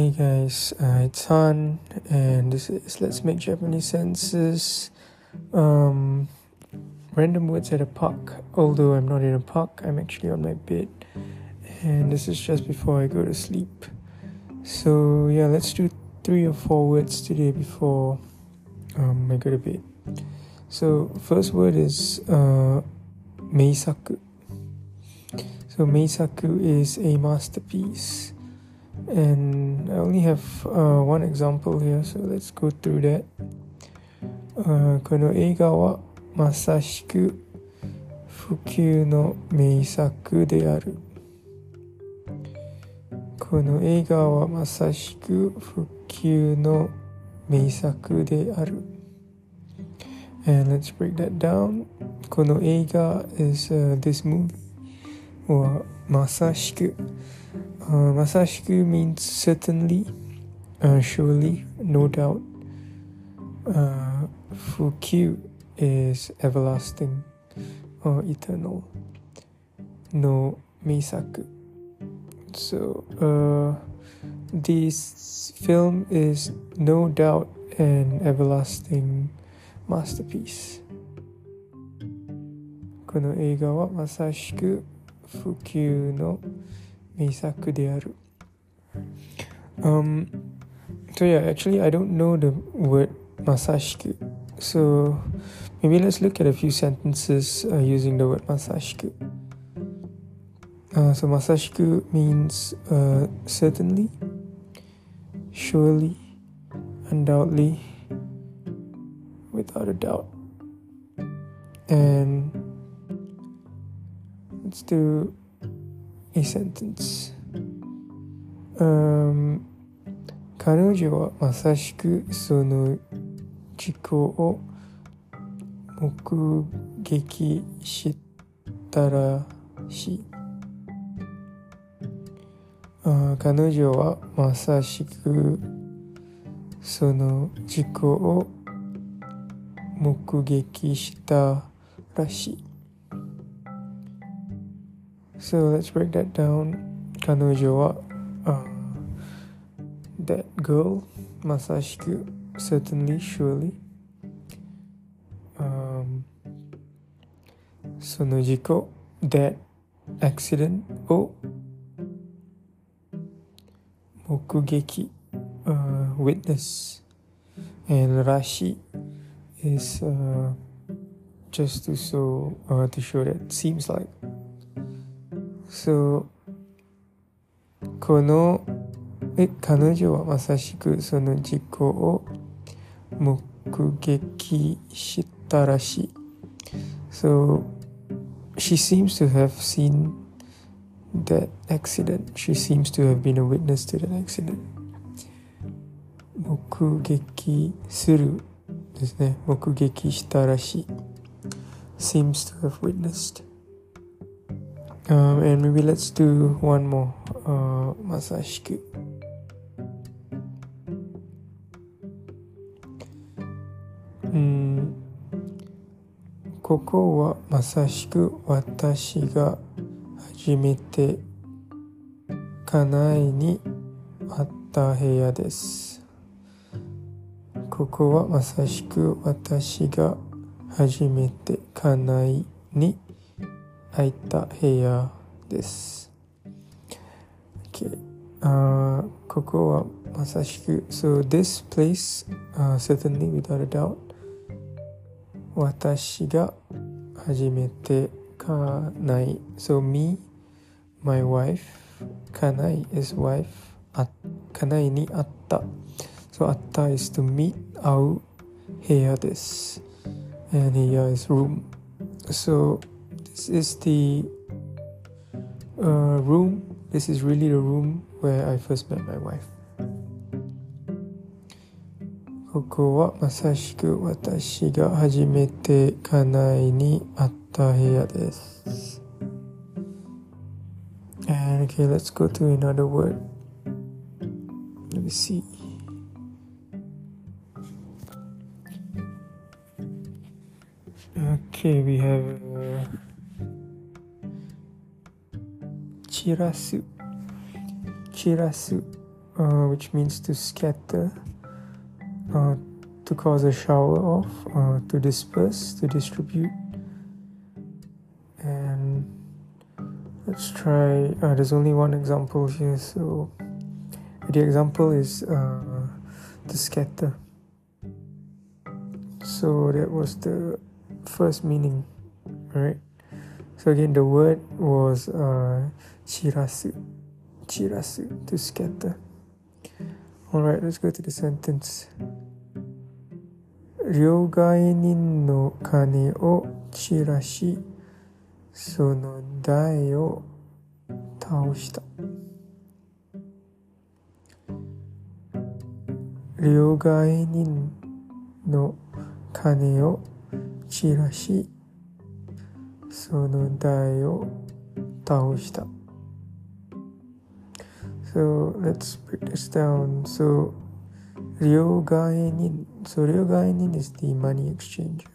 Hey guys, uh, it's Han, and this is Let's Make Japanese Sentences. Um, random words at a park. Although I'm not in a park, I'm actually on my bed, and this is just before I go to sleep. So yeah, let's do three or four words today before um, I go to bed. So first word is uh, meisaku. So meisaku is a masterpiece and I only have uh, one example here, so let's go through that. Uh, この映画はまさしく普及の名作である。この映画はまさしく普及の名作である。And let's break that down. この映画 is、uh, this movie. はまさしく uh, Masashiku means certainly, uh, surely, no doubt. Uh, Fukyu is everlasting or eternal. No Meisaku. So, uh, this film is no doubt an everlasting masterpiece. この映画はまさしく普及の 名作である。Um, so yeah, actually I don't know the word masashiku. So maybe let's look at a few sentences uh, using the word masashiku. Uh, so masashiku means uh, certainly, surely, undoubtedly, without a doubt. And let's do a sentence. Um, 彼女はまさしくその事故を目撃したらしい。あ彼女はまさしくその事故を目撃したらしい。So let's break that down. Kanojo wa uh, that girl, Masashiku, certainly, surely. Um, Sonojiko, that accident. Oh, Mokugeki, uh, witness. And Rashi is uh, just to show uh, to show that seems like So このえ彼女はまさしくその事故を目撃したらしい。So she seems to have seen that accident. She seems to have been a witness to that accident. 目撃するですね。目撃したらしい。seems to have witnessed. Um, and maybe let's do one more uh, masashiku. Mm, ここはまさしく私が初めて家内にあった部屋です。ここはまさしく私が初めて家内に空いた部屋です。Okay. Uh, ここはまさしく So this place、uh, certainly without a doubt 私が初めてかない So me, my wife かない is wife あかないにあった So あった is to meet 会う部屋です And 部屋 is room So This is the uh, room. This is really the room where I first met my wife. ここはまさしく私が初めて家内に会った部屋です。And okay, let's go to another word. Let me see. Okay, we have. Uh, Chirasu. Chirasu, uh, which means to scatter, uh, to cause a shower of, uh, to disperse, to distribute. And let's try, uh, there's only one example here, so the example is uh, to scatter. So that was the first meaning, right? So again, the word was. Uh, 散らす散らす to scatter alright let's go to the sentence 両替人の金を散らしその台を倒した両替人の金を散らしその台を倒した So let's break this down. So Ryogaenin. So Ryogaenin is the money exchanger.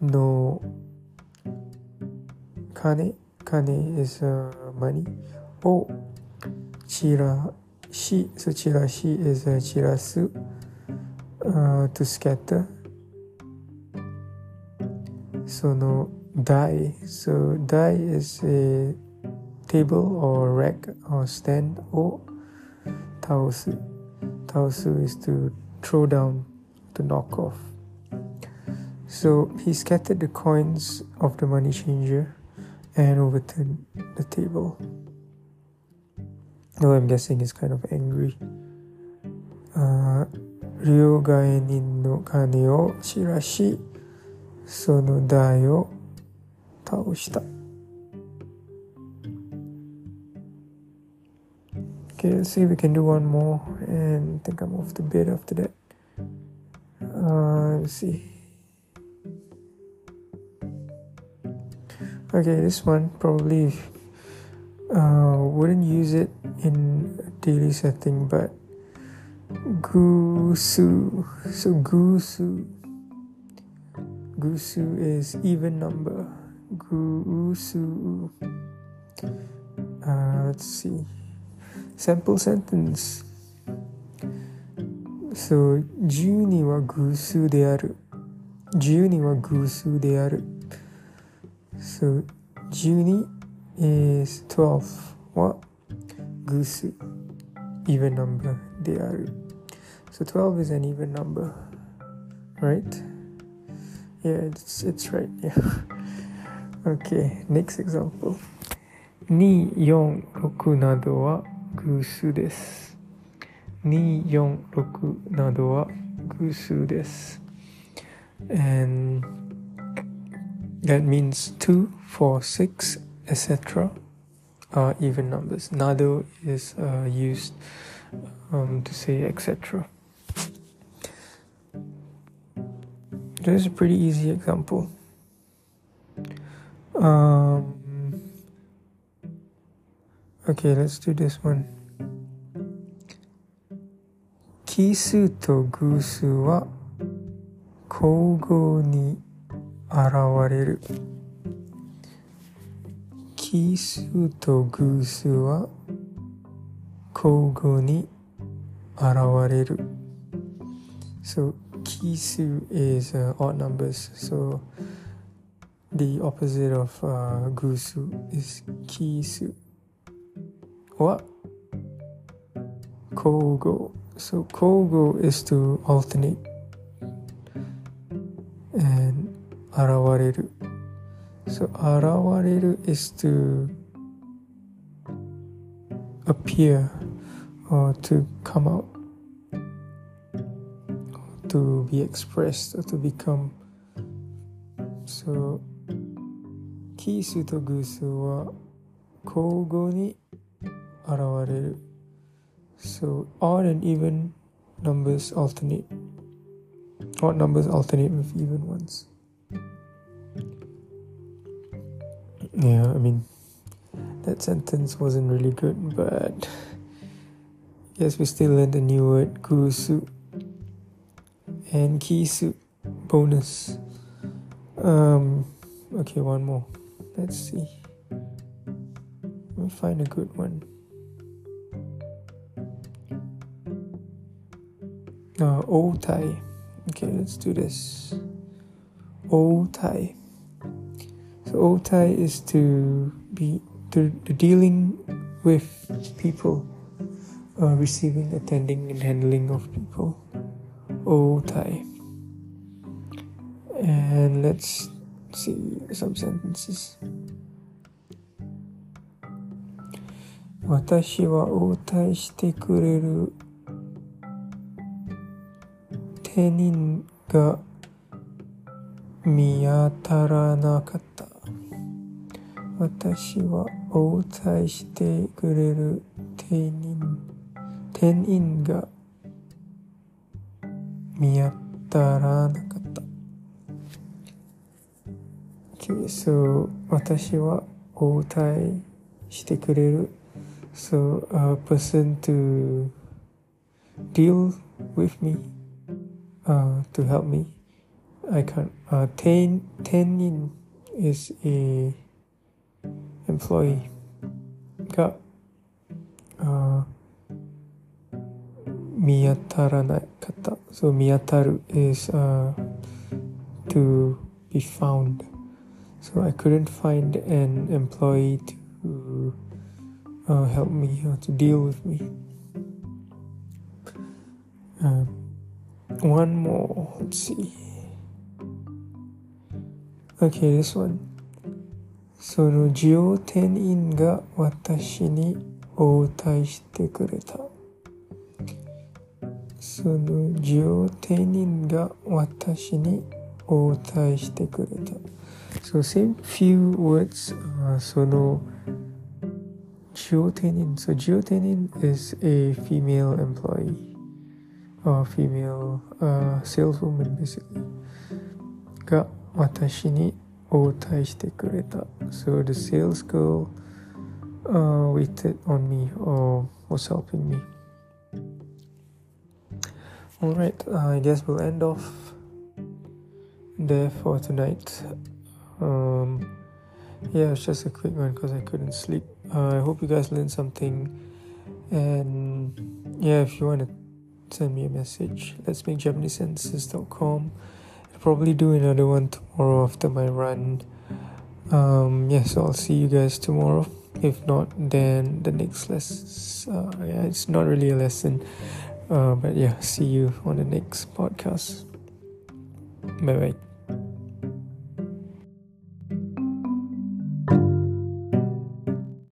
No Kane. Kane is uh, money. O Chirashi. So Chirashi is uh, Chirasu. Uh, to scatter. So no dai. So dai is a table or rack or stand or taosu. Taosu is to throw down, to knock off. So he scattered the coins of the money changer and overturned the table. Though I'm guessing he's kind of angry. Uh, Ryogaenin no kane o shirashi sono dai o taoshita. Okay, let's see if we can do one more and I think I'm off the bed after that. Uh, let's see. Okay, this one probably uh, wouldn't use it in a daily setting, but gusu. So gusu. Gusu is even number. Gusu. Uh, let's see sample sentence. そう十二は偶数である十二は偶数であるそう十二 is 12は偶数 even number so 12 is an even number right? Yeah it's, it's right yeah. Okay next example. 2、4、6などは偶数です。246などは偶数です。And that means 2, 4, 6, etc. are even numbers. Nado is uh, used um, to say etc. This is a pretty easy example. Um, Okay, let's do this one. 奇数と偶数は交互に現れる。奇数と偶数は交互に現れる。So, 奇数 is、uh, odd numbers. So, the opposite of、uh, 偶数 is 奇数。what? Kogo. So kogo is to alternate. And arawareru. So arawareru is to appear or to come out. To be expressed or to become. So キースと偶数は交互に Aravaril. So odd and even numbers alternate. Odd numbers alternate with even ones. Yeah, I mean, that sentence wasn't really good, but I guess we still learned a new word, kusu and kisu bonus. Um, okay, one more. Let's see. Let me find a good one. uh, otai. Okay, let's do this. Otai. So otai is to be to, to dealing with people, uh, receiving, attending, and handling of people. Otai. And let's see some sentences. 私は応対してくれる 手人が見当たらなかった。私は応対してくれる手人店員が見当たらなかった。Okay, so 私は応対してくれる。So a person to deal with me, uh, to help me. I can't. Uh, ten tenin is a employee. Ga uh, kata. So miyataru is uh, to be found. So I couldn't find an employee to uh, help me uh, to deal with me. Uh, one more. Let's see. Okay, this one. そのジオテニンが私に応対してくれた。そのジオテニンが私に応対してくれた。So same few words、uh, その Geotenin. So Geotenin is a female employee or female uh, saleswoman basically. が私に応対してくれた。So the sales girl uh, waited on me or was helping me. Alright, uh, I guess we'll end off there for tonight. Um, yeah, it's just a quick one because I couldn't sleep. Uh, I hope you guys learned something. And yeah, if you want to send me a message, let's make JapaneseSentences.com. I'll probably do another one tomorrow after my run. Um, yeah, so I'll see you guys tomorrow. If not, then the next lesson. Uh, yeah, it's not really a lesson. Uh, but yeah, see you on the next podcast. Bye bye.